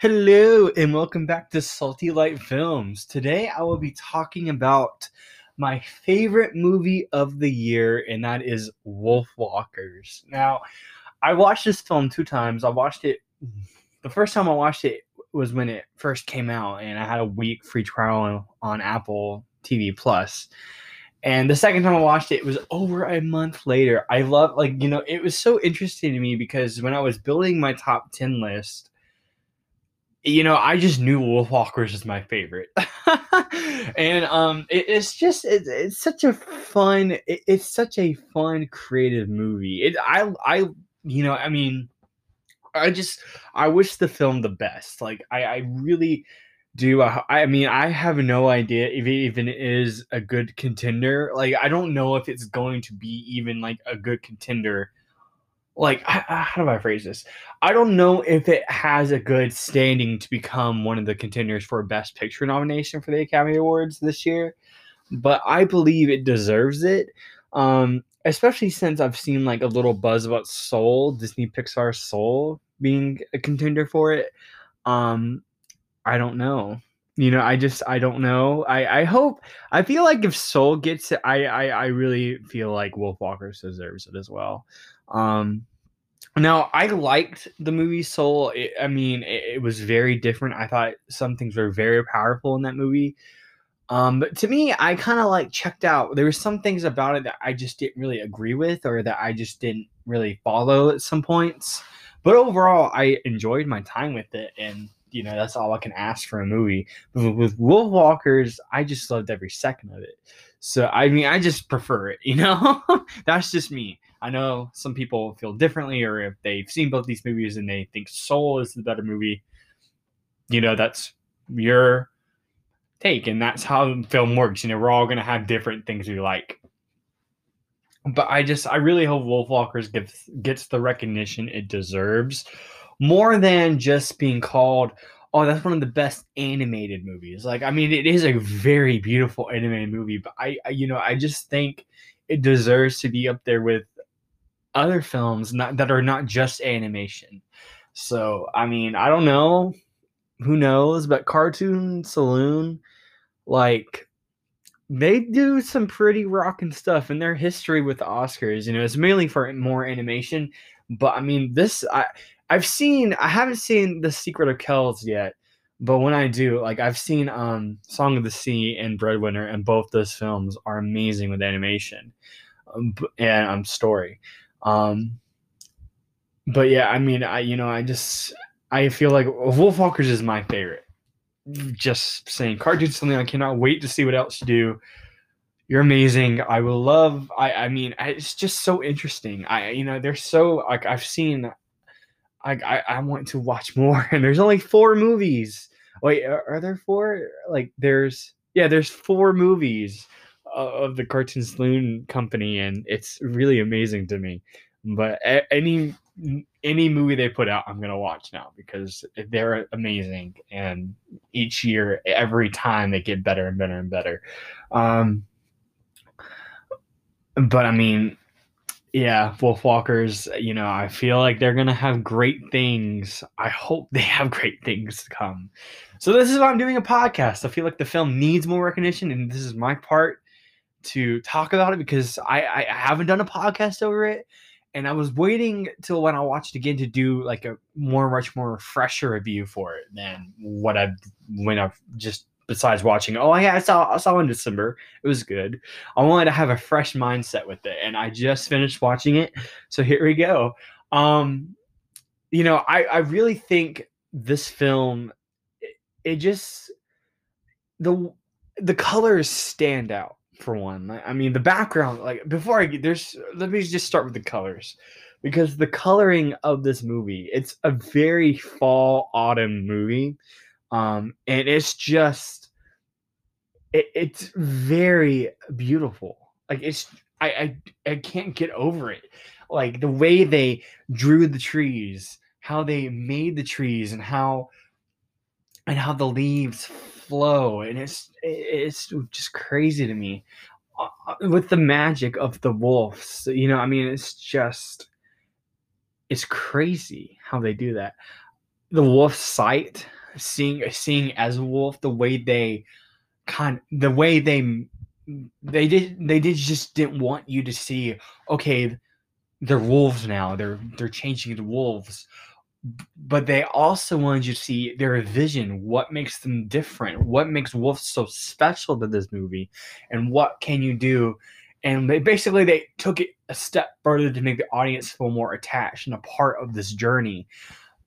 Hello and welcome back to Salty Light Films. Today I will be talking about my favorite movie of the year, and that is Wolf Walkers. Now, I watched this film two times. I watched it the first time I watched it was when it first came out, and I had a week free trial on, on Apple TV Plus. And the second time I watched it, it was over a month later. I love, like, you know, it was so interesting to me because when I was building my top 10 list, you know, I just knew Wolfwalkers is my favorite, and um, it, it's just it, it's such a fun, it, it's such a fun, creative movie. It, I, I, you know, I mean, I just, I wish the film the best. Like, I, I really do. I, I mean, I have no idea if it even is a good contender. Like, I don't know if it's going to be even like a good contender like how do I phrase this? I don't know if it has a good standing to become one of the contenders for a Best Picture nomination for the Academy Awards this year, but I believe it deserves it. Um, especially since I've seen like a little buzz about Soul, Disney Pixar Soul being a contender for it. Um, I don't know. You know, I just I don't know. I I hope I feel like if Soul gets it, I I, I really feel like Wolfwalkers deserves it as well. Um, now I liked the movie Soul. It, I mean, it, it, was very different. I thought some things were very powerful in that movie. Um, but to me, I kind of like checked out. There were some things about it that I just didn't really agree with, or that I just didn't really follow at some points. But overall, I enjoyed my time with it, and you know that's all I can ask for a movie. But with Wolfwalkers, I just loved every second of it. So I mean, I just prefer it. You know, that's just me. I know some people feel differently, or if they've seen both these movies and they think Soul is the better movie, you know, that's your take, and that's how film works. You know, we're all gonna have different things we like. But I just, I really hope Wolfwalkers gets gets the recognition it deserves, more than just being called oh, that's one of the best animated movies. Like, I mean, it is a very beautiful animated movie, but I, I, you know, I just think it deserves to be up there with other films not, that are not just animation. So, I mean, I don't know. Who knows? But Cartoon Saloon, like, they do some pretty rocking stuff in their history with the Oscars. You know, it's mainly for more animation. But I mean, this, I, I've seen, I haven't seen The Secret of Kells yet. But when I do, like I've seen um Song of the Sea and Breadwinner, and both those films are amazing with animation um, and um story. Um, but yeah, I mean, I you know, I just I feel like Wolfwalkers is my favorite. Just saying, cartoons something I cannot wait to see what else you do. You're amazing. I will love. I I mean, it's just so interesting. I you know, they're so like I've seen. I I, I want to watch more, and there's only four movies. Wait, are, are there four? Like, there's yeah, there's four movies of the Cartoon Saloon Company, and it's really amazing to me. But any any movie they put out, I'm gonna watch now because they're amazing, and each year, every time they get better and better and better. Um, but I mean, yeah, Wolfwalkers, you know, I feel like they're gonna have great things. I hope they have great things to come. So this is why I'm doing a podcast. I feel like the film needs more recognition, and this is my part to talk about it because I, I haven't done a podcast over it. And I was waiting till when I watched again to do like a more, much more fresher review for it than what I've when I've just besides watching. Oh yeah, I saw I saw in December. It was good. I wanted to have a fresh mindset with it, and I just finished watching it. So here we go. Um, you know, I I really think this film it, it just the the colors stand out for one. I mean, the background, like before I get there's, let me just start with the colors because the coloring of this movie, it's a very fall autumn movie, um, and it's just, it, it's very beautiful. Like it's, I, I, I can't get over it. Like the way they drew the trees, how they made the trees, and how, and how the leaves flow and it's it's just crazy to me. Uh, uh, with the magic of the wolves you know i mean it's just it's crazy how they do that. The wolf sight, seeing seeing as a wolf, the way they kind the way they they did they did just didn't want you to see okay they're wolves now they're they're changing the wolves but they also wanted you to see their vision what makes them different what makes wolf so special to this movie and what can you do and they basically they took it a step further to make the audience feel more attached and a part of this journey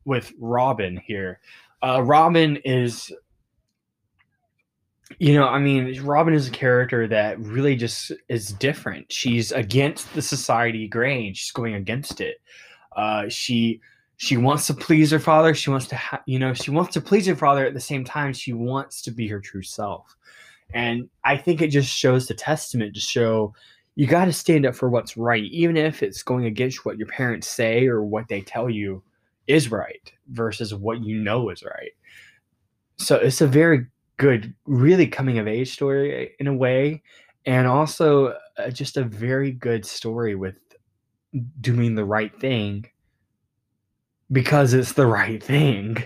with robin here uh, robin is you know, I mean, Robin is a character that really just is different. She's against the society grain. She's going against it. Uh, she she wants to please her father. She wants to, ha- you know, she wants to please her father at the same time. She wants to be her true self, and I think it just shows the testament to show you got to stand up for what's right, even if it's going against what your parents say or what they tell you is right versus what you know is right. So it's a very good, really coming of age story in a way, and also uh, just a very good story with doing the right thing because it's the right thing.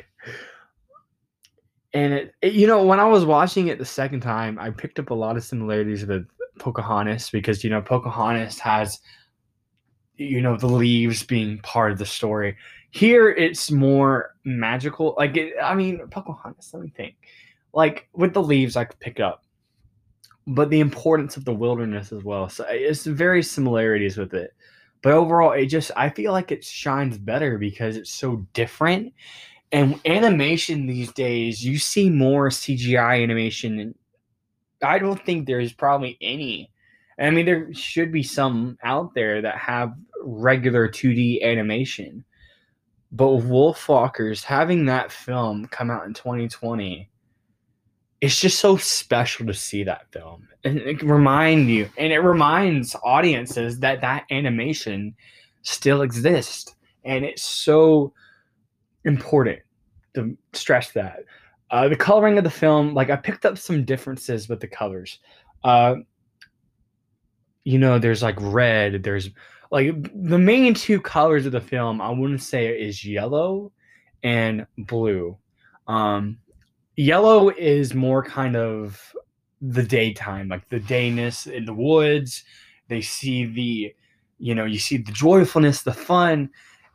And it, it, you know, when I was watching it the second time, I picked up a lot of similarities with Pocahontas because you know Pocahontas has you know the leaves being part of the story. Here it's more magical. Like it, I mean, Pocahontas. Let me think like with the leaves, I could pick up, but the importance of the wilderness as well. So it's very similarities with it. But overall, it just I feel like it shines better because it's so different. And animation these days, you see more CGI animation. I don't think there's probably any. I mean, there should be some out there that have regular 2D animation. But Wolfwalkers, having that film come out in 2020 it's just so special to see that film. And it remind you and it reminds audiences that that animation still exists. And it's so important to stress that. Uh, the coloring of the film like i picked up some differences with the colors. Uh, you know there's like red there's like the main two colors of the film i wouldn't say is yellow and blue. Um Yellow is more kind of the daytime, like the dayness in the woods. They see the, you know, you see the joyfulness, the fun,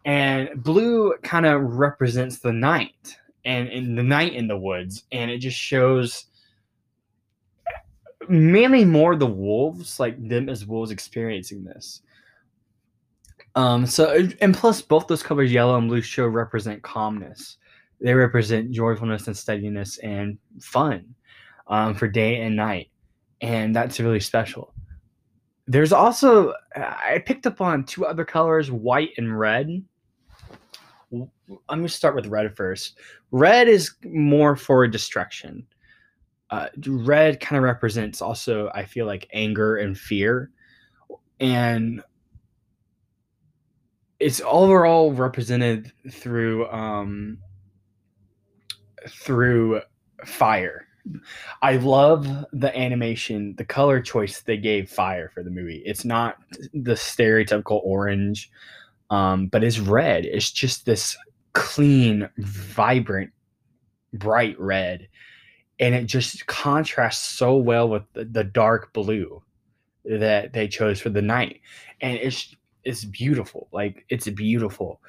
and blue kind of represents the night and in the night in the woods, and it just shows mainly more the wolves, like them as wolves experiencing this. Um, so and plus both those colors, yellow and blue, show represent calmness they represent joyfulness and steadiness and fun um, for day and night and that's really special. There's also i picked up on two other colors white and red. I'm going to start with red first. Red is more for destruction. Uh, red kind of represents also i feel like anger and fear and it's overall represented through um, through fire. I love the animation, the color choice they gave fire for the movie. It's not the stereotypical orange, um, but it's red. It's just this clean, vibrant, bright red. And it just contrasts so well with the, the dark blue that they chose for the night. And it's it's beautiful. Like it's beautiful.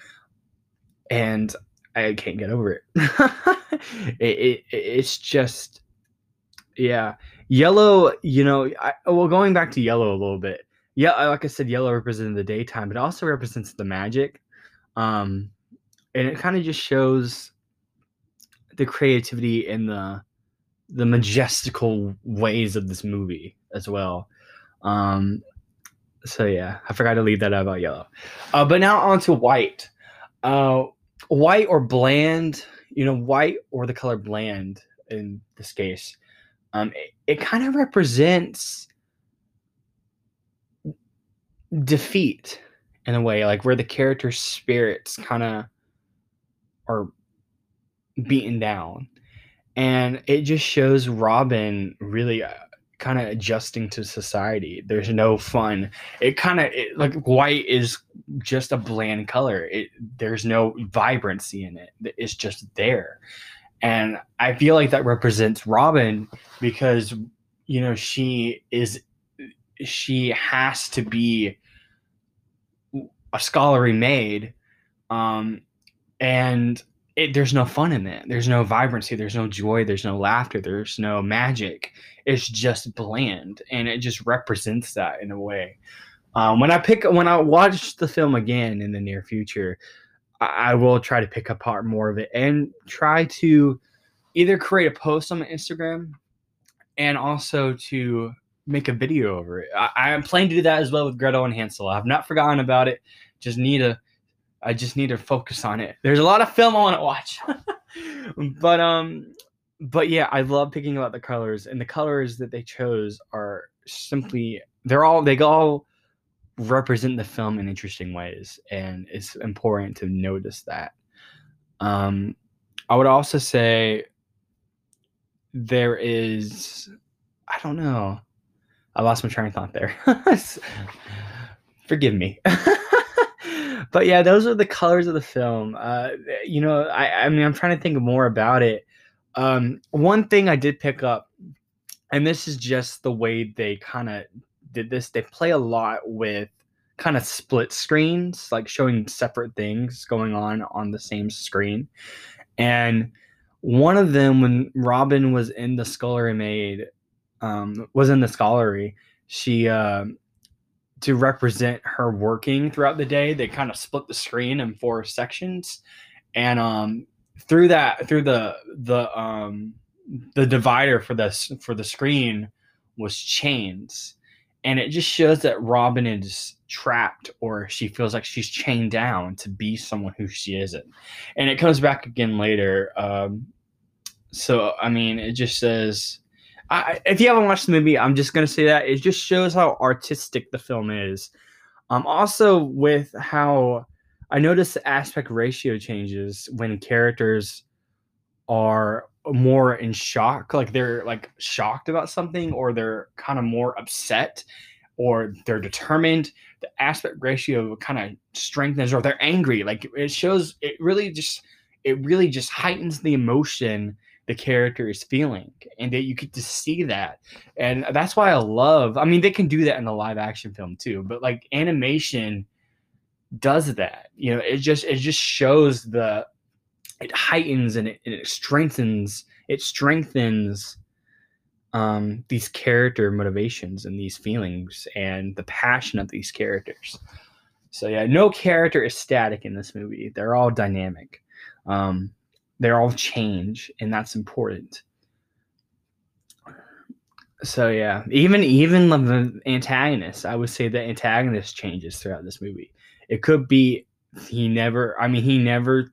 And I can't get over it. it, it. It's just, yeah. Yellow, you know, I, well, going back to yellow a little bit. Yeah, like I said, yellow represents the daytime, but it also represents the magic. Um, and it kind of just shows the creativity and the the majestical ways of this movie as well. Um, so yeah, I forgot to leave that out about yellow. Uh, but now on to white. Uh, white or bland, you know, white or the color bland in this case, um, it, it kind of represents defeat in a way, like where the character's spirits kind of are beaten down. And it just shows Robin really uh, kind of adjusting to society. There's no fun. It kind of like white is just a bland color. It there's no vibrancy in it. It's just there. And I feel like that represents Robin because you know she is she has to be a scullery maid um and it, there's no fun in it. There's no vibrancy. There's no joy. There's no laughter. There's no magic. It's just bland, and it just represents that in a way. Um, when I pick, when I watch the film again in the near future, I, I will try to pick apart more of it and try to either create a post on my Instagram and also to make a video over it. I, I planning to do that as well with Gretel and Hansel. I've not forgotten about it. Just need to I just need to focus on it. There's a lot of film I want to watch. but um but yeah, I love picking about the colors and the colors that they chose are simply they're all they all represent the film in interesting ways and it's important to notice that. Um I would also say there is I don't know. I lost my train of thought there. Forgive me. but yeah, those are the colors of the film. Uh, you know, I, I mean, I'm trying to think more about it. Um, one thing I did pick up, and this is just the way they kind of did this. They play a lot with kind of split screens, like showing separate things going on on the same screen. And one of them, when Robin was in the scullery maid, um, was in the scullery, she uh, to represent her working throughout the day. They kind of split the screen in four sections, and um, through that, through the the um, the divider for this for the screen was chains, and it just shows that Robin is trapped or she feels like she's chained down to be someone who she isn't, and it comes back again later. Um, so I mean, it just says I, if you haven't watched the movie, I'm just gonna say that it just shows how artistic the film is. Um, also with how I noticed the aspect ratio changes when characters are more in shock, like they're like shocked about something, or they're kind of more upset, or they're determined. The aspect ratio kind of strengthens, or they're angry. Like it shows, it really just, it really just heightens the emotion the character is feeling and that you get to see that. And that's why i love i mean they can do that in a live action film too but like animation does that. You know it just it just shows the it heightens and it, it strengthens it strengthens um, these character motivations and these feelings and the passion of these characters. So yeah no character is static in this movie. They're all dynamic. Um, they're all change and that's important. So yeah even even the antagonist i would say the antagonist changes throughout this movie. It could be he never i mean he never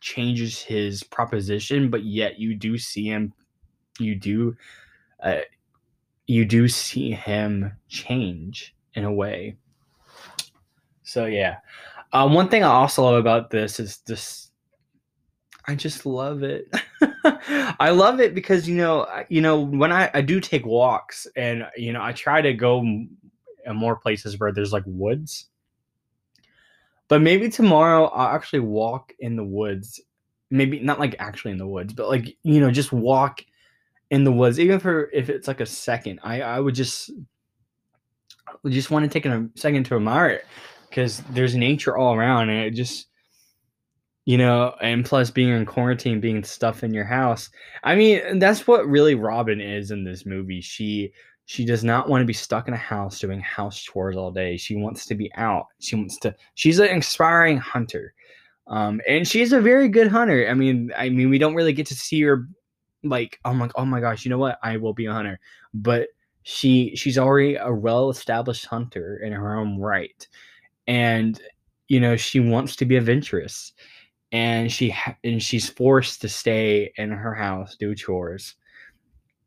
changes his proposition but yet you do see him you do uh, you do see him change in a way. So yeah. Uh, one thing i also love about this is this I just love it. I love it because you know, you know, when I, I do take walks and you know, I try to go in more places where there's like woods. But maybe tomorrow I'll actually walk in the woods. Maybe not like actually in the woods, but like you know, just walk in the woods, even for if it's like a second. I I would just just want to take a second to admire it because there's nature all around, and it just you know, and plus being in quarantine, being stuff in your house. I mean, that's what really Robin is in this movie. She she does not want to be stuck in a house doing house chores all day. She wants to be out. She wants to. She's an inspiring hunter, um, and she's a very good hunter. I mean, I mean, we don't really get to see her like, oh my, oh my gosh, you know what? I will be a hunter, but she she's already a well established hunter in her own right, and you know she wants to be adventurous and she ha- and she's forced to stay in her house do chores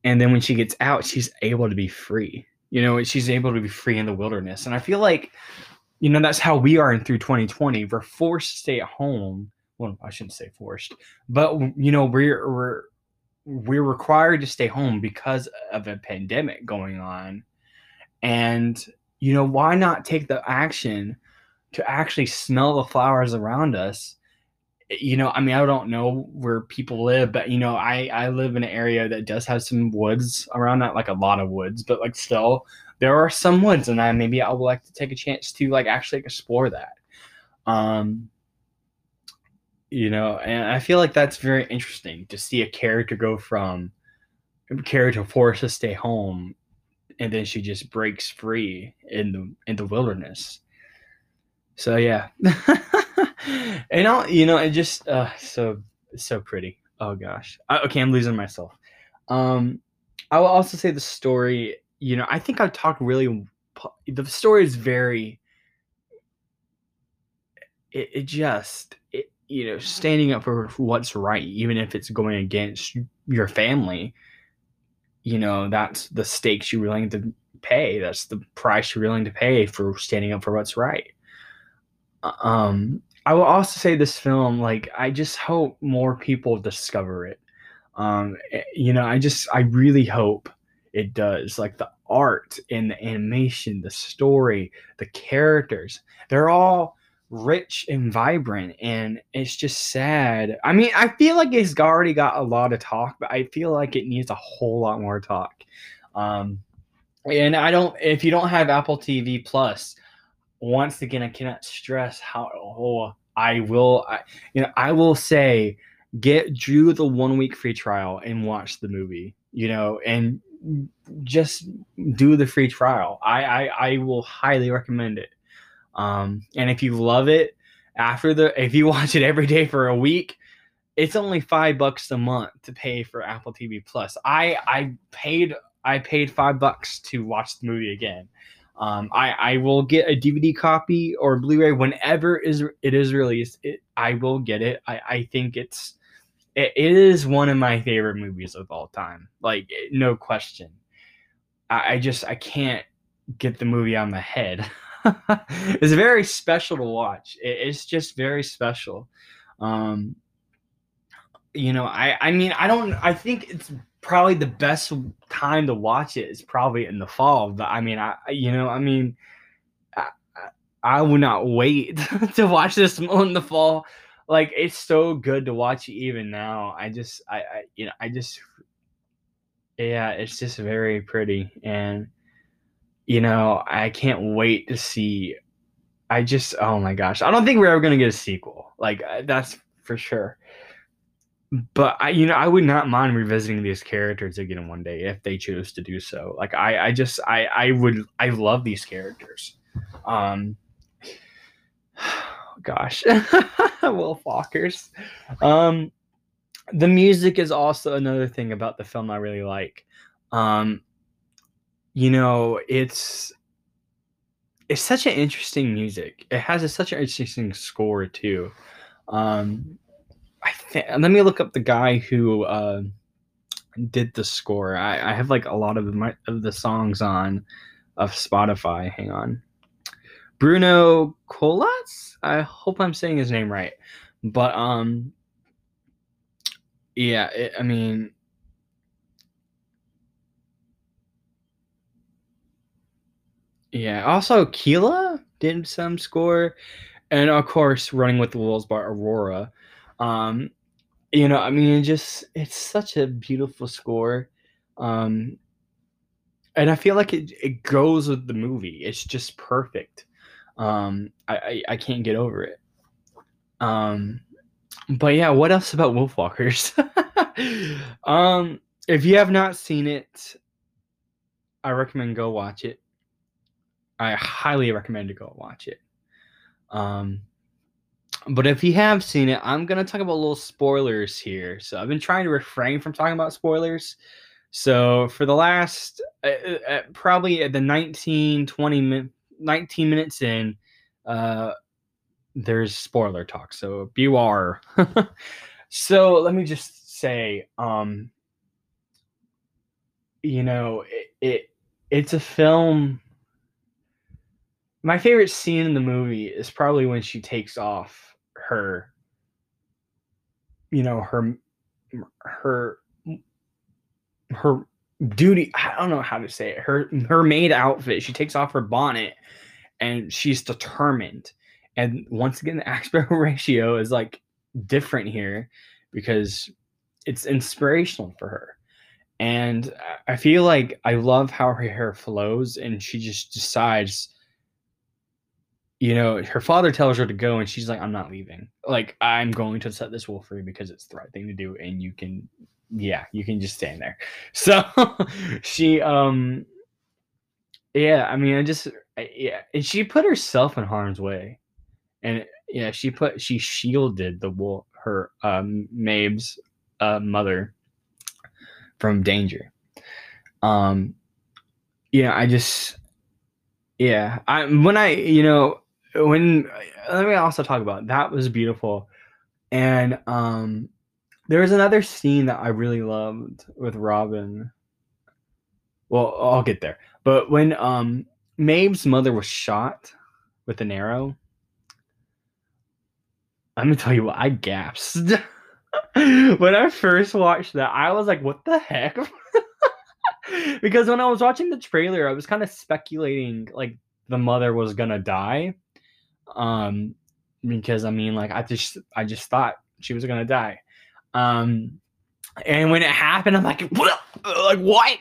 and then when she gets out she's able to be free you know she's able to be free in the wilderness and i feel like you know that's how we are in through 2020 we're forced to stay at home well i shouldn't say forced but you know we're we're we're required to stay home because of a pandemic going on. And, you know, why not take the action to actually smell the flowers around us? You know, I mean, I don't know where people live, but you know, I I live in an area that does have some woods around that, like a lot of woods, but like still, there are some woods, and I maybe I would like to take a chance to like actually explore that. Um, you know and i feel like that's very interesting to see a character go from a character forced to stay home and then she just breaks free in the in the wilderness so yeah and all you know it just uh so so pretty. Oh gosh. Okay i'm losing myself. Um i will also say the story you know i think i talked really the story is very it, it just it, you know standing up for what's right even if it's going against your family you know that's the stakes you're willing to pay. That's the price you're willing to pay for standing up for what's right. Um i will also say this film like i just hope more people discover it. Um eh, you know i just i really hope it does. Like the art and the animation the story the characters they're all rich and vibrant and it's just sad. I mean i feel like it's already got a lot of talk but i feel like it needs a whole lot more talk. Um and i don't if you don't have apple tv plus once again i cannot stress how oh, i will I, you know i will say get drew the one week free trial and watch the movie you know and just do the free trial i i, I will highly recommend it um, and if you love it after the, if you watch it every day for a week, it's only five bucks a month to pay for Apple TV Plus. I I paid I paid five bucks to watch the movie again. Um, I I will get a DVD copy or Blu-ray whenever is it is released. It, I will get it. I I think it's it, it is one of my favorite movies of all time. Like no question. I, I just I can't get the movie on my head. it's very special to watch. it's just very special. Um, you know, I I mean, I don't. I think it's probably the best time to watch it is probably in the fall. But I mean, I you know, I mean, I, I would not wait to watch this in the fall. Like it's so good to watch even now. I just I, I you know I just yeah, it's just very pretty and you know, I can't wait to see. I just, oh my gosh, I don't think we're ever gonna get a sequel. Like uh, that's for sure. But I, you know, I would not mind revisiting these characters again one day if they choose to do so. Like I, I just, I, I would, I love these characters. Um, gosh, Wolfwalkers. Um, the music is also another thing about the film I really like. Um, you know, it's it's such an interesting music. It has a, such an interesting score too. Um, I think. Let me look up the guy who uh, did the score. I, I have like a lot of my of the songs on of Spotify. Hang on, Bruno Colas. I hope I'm saying his name right, but um, yeah. It, I mean, Yeah. Also, Kíla did some score, and of course, Running with the Wolves by Aurora. Um, you know, I mean, it just it's such a beautiful score, um, and I feel like it it goes with the movie. It's just perfect. Um, I, I, I can't get over it. Um, but yeah, what else about Wolfwalkers? um, if you have not seen it, I recommend go watch it. I highly recommend to go watch it. Um, but if you have seen it, I'm gonna talk about little spoilers here. So I've been trying to refrain from talking about spoilers. So for the last uh, uh, uh probably at the 19, 20 min- 19 minutes in, uh, there's spoiler talk. So be beware. so let me just say, um, you know, it, it it's a film my favorite scene in the movie is probably when she takes off her you know her her her duty i don't know how to say it her her maid outfit. She takes off her bonnet and she's determined. And once again the aspect ratio is like different here because it's inspirational for her. And i feel like i love how her hair flows and she just decides you know her father tells her to go and she's like i'm not leaving like i'm going to set this wolf free because it's the right thing to do and you can yeah, you can just stand there. So she, um, yeah, I mean, I just, yeah, and she put herself in harm's way, and yeah, she put she shielded the wolf, her um, Maeve's uh, mother from danger. Um, yeah, I just, yeah, I when I, you know, when let me also talk about that was beautiful, and um, there was another scene that I really loved with Robin. Well, I'll get there. But when um Maeve's mother was shot with an arrow, I'm gonna tell you what I gasped. when I first watched that, I was like, what the heck? because when I was watching the trailer, I was kind of speculating like the mother was gonna die. Um because I mean like I just I just thought she was gonna die. Um, and when it happened, I'm like, what? Like what?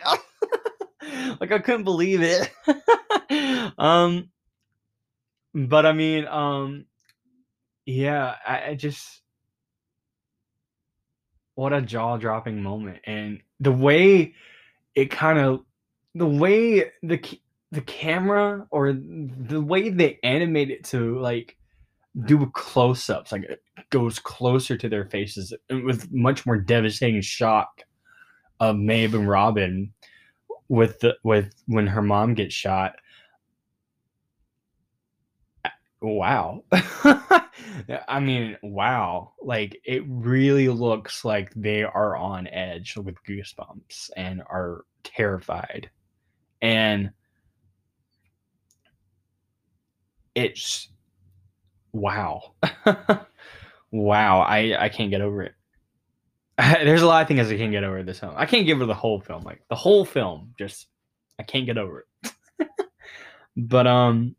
like I couldn't believe it. um, but I mean, um, yeah, I, I just what a jaw dropping moment, and the way it kind of the way the the camera or the way they animate it to like do close ups, like it goes closer to their faces with much more devastating shock of Maeve and Robin with the with when her mom gets shot. Wow. I mean, wow. Like it really looks like they are on edge with goosebumps and are terrified. And it's wow. wow. I, I can't get over it. There's a lot of things I can't get over this film. I can't get over the whole film. Like the whole film, just I can't get over it. but um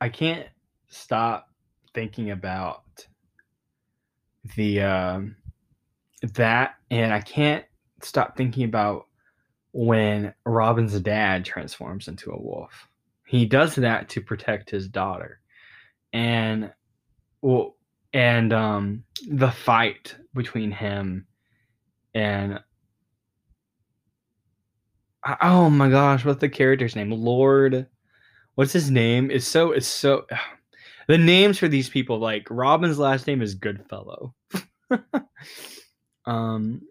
I can't stop thinking about the um that and I can't stop thinking about when Robin's dad transforms into a wolf. He does that to protect his daughter. And well and um the fight between him and oh my gosh, what's the character's name? Lord what's his name? It's so it's so the names for these people like Robin's last name is Goodfellow. um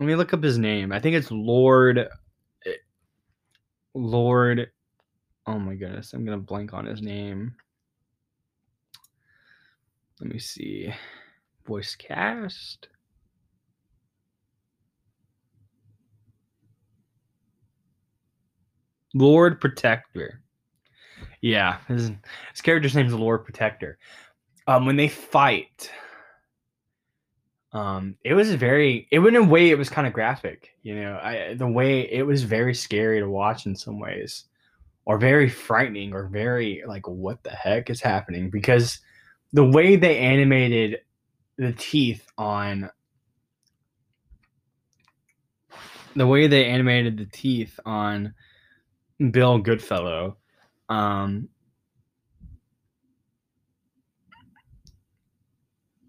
let me look up his name. I think it's Lord Lord. Oh my goodness, I'm gonna blank on his name. Let me see. Voice cast. Lord Protector. Yeah, his, his character's name is Lord Protector. Um, when they fight, um, it was very. It in a way it was kind of graphic. You know, I the way it was very scary to watch in some ways, or very frightening, or very like what the heck is happening because the way they animated the teeth on the way they animated the teeth on Bill Goodfellow, um,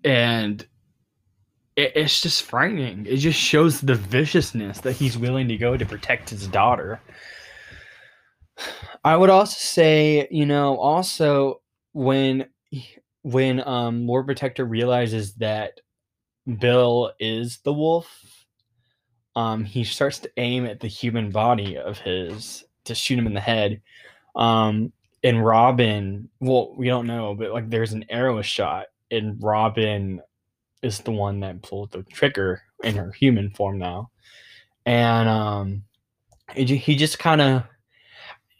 and it, it's just frightening. It just shows the viciousness that he's willing to go to protect his daughter. I would also say, you know, also when when um Lord Protector realizes that Bill is the wolf, um, he starts to aim at the human body of his to shoot him in the head. Um, and Robin, well, we don't know, but like there's an arrow shot, and Robin is the one that pulled the trigger in her human form now. And um, it, he just kind of,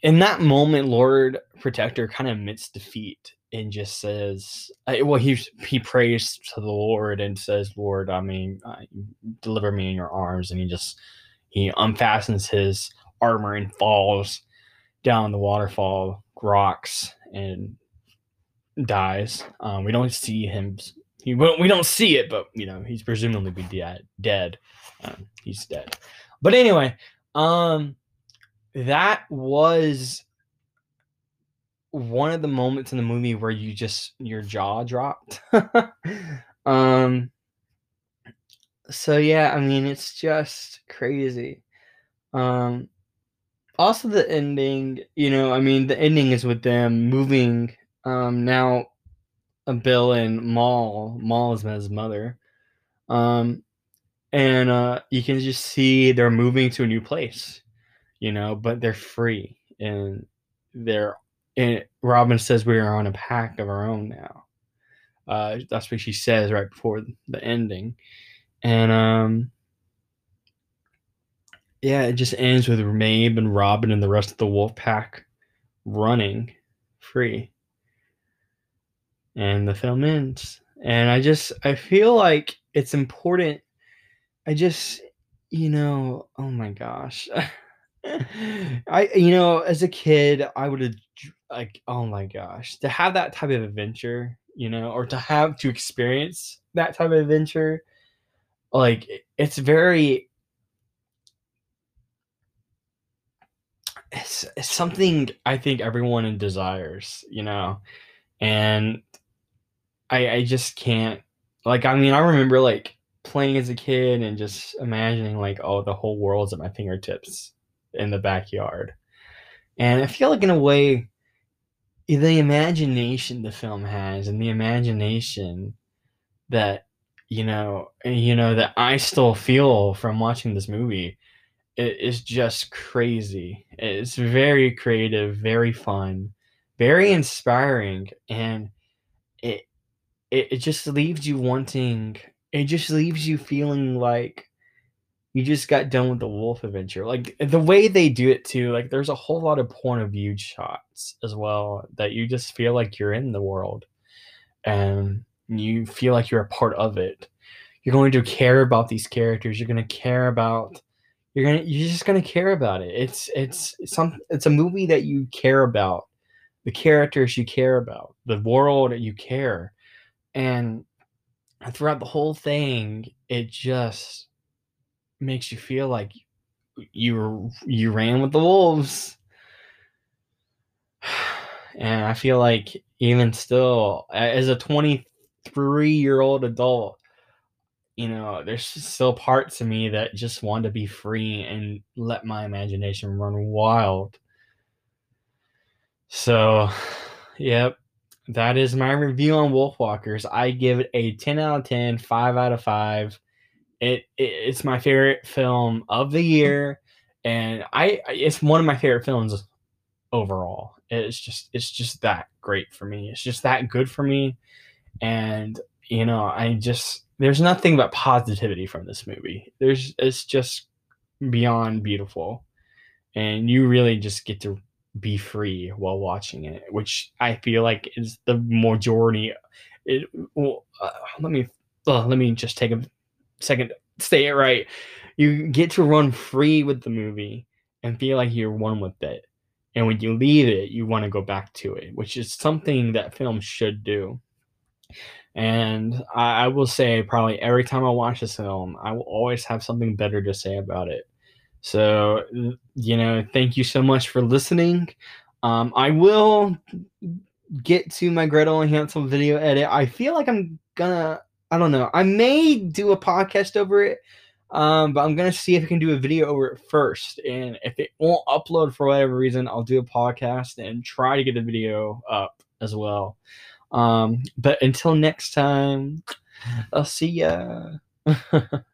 in that moment, Lord Protector kind of admits defeat and just says, uh, well, he he prays to the Lord and says, "Lord, I mean, uh, deliver me in your arms," and he just he unfastens his armor and falls down the waterfall, rocks, and dies. Um, we don't see him. He, won't, we don't see it, but you know he's presumably be dead. Dead. Um, he's dead. But anyway, um, that was one of the moments in the movie where you just your jaw dropped. um. So yeah, I mean it's just crazy. Um. Also, the ending. You know, I mean, the ending is with them moving um, now, Bill and Mal, Mal is his mother, um, and uh, you can just see they're moving to a new place, you know, but they're free and they're. And Robin says we are on a pack of our own now. Uh, that's what she says right before the ending, and um, yeah, it just ends with Maeve and Robin and the rest of the wolf pack running free and the film ends. And I just I feel like it's important. I just you know, oh my gosh. I you know, as a kid, I would have like oh my gosh, to have that type of adventure, you know, or to have to experience that type of adventure, like it's very it's, it's something I think everyone desires, you know. And I I just can't like I mean I remember like playing as a kid and just imagining like oh the whole world's at my fingertips in the backyard. And I feel like in a way the imagination the film has and the imagination that you know you know that I still feel from watching this movie it is just crazy. It's very creative, very fun, very inspiring and it it, it just leaves you wanting it just leaves you feeling like you just got done with the wolf adventure. Like the way they do it too like there's a whole lot of point of view shots as well that you just feel like you're in the world and you feel like you're a part of it. You're going to care about these characters. You're going to care about you're going to you're just going to care about it. It's it's some it's a movie that you care about the characters you care about the world you care and throughout the whole thing, it just makes you feel like you you ran with the wolves. And I feel like even still, as a 23 year old adult, you know, there's still parts of me that just want to be free and let my imagination run wild. So, yep, that is my review on Wolfwalkers. I give it a 10 out of 10, 5 out of 5. It, it it's my favorite film of the year and I it's one of my favorite films overall. It's just it's just that great for me. It's just that good for me and you know, I just there's nothing but positivity from this movie. There's it's just beyond beautiful. And you really just get to be free while watching it, which I feel like is the majority. It well, uh, let me uh, let me just take a second to say it right. You get to run free with the movie and feel like you're one with it, and when you leave it, you want to go back to it, which is something that film should do. And I, I will say, probably every time I watch this film, I will always have something better to say about it. So, you know, thank you so much for listening. Um, I will get to my Gretel and Hansel video edit. I feel like I'm gonna, I don't know, I may do a podcast over it, um, but I'm gonna see if I can do a video over it first. And if it won't upload for whatever reason, I'll do a podcast and try to get the video up as well. Um, but until next time, I'll see ya.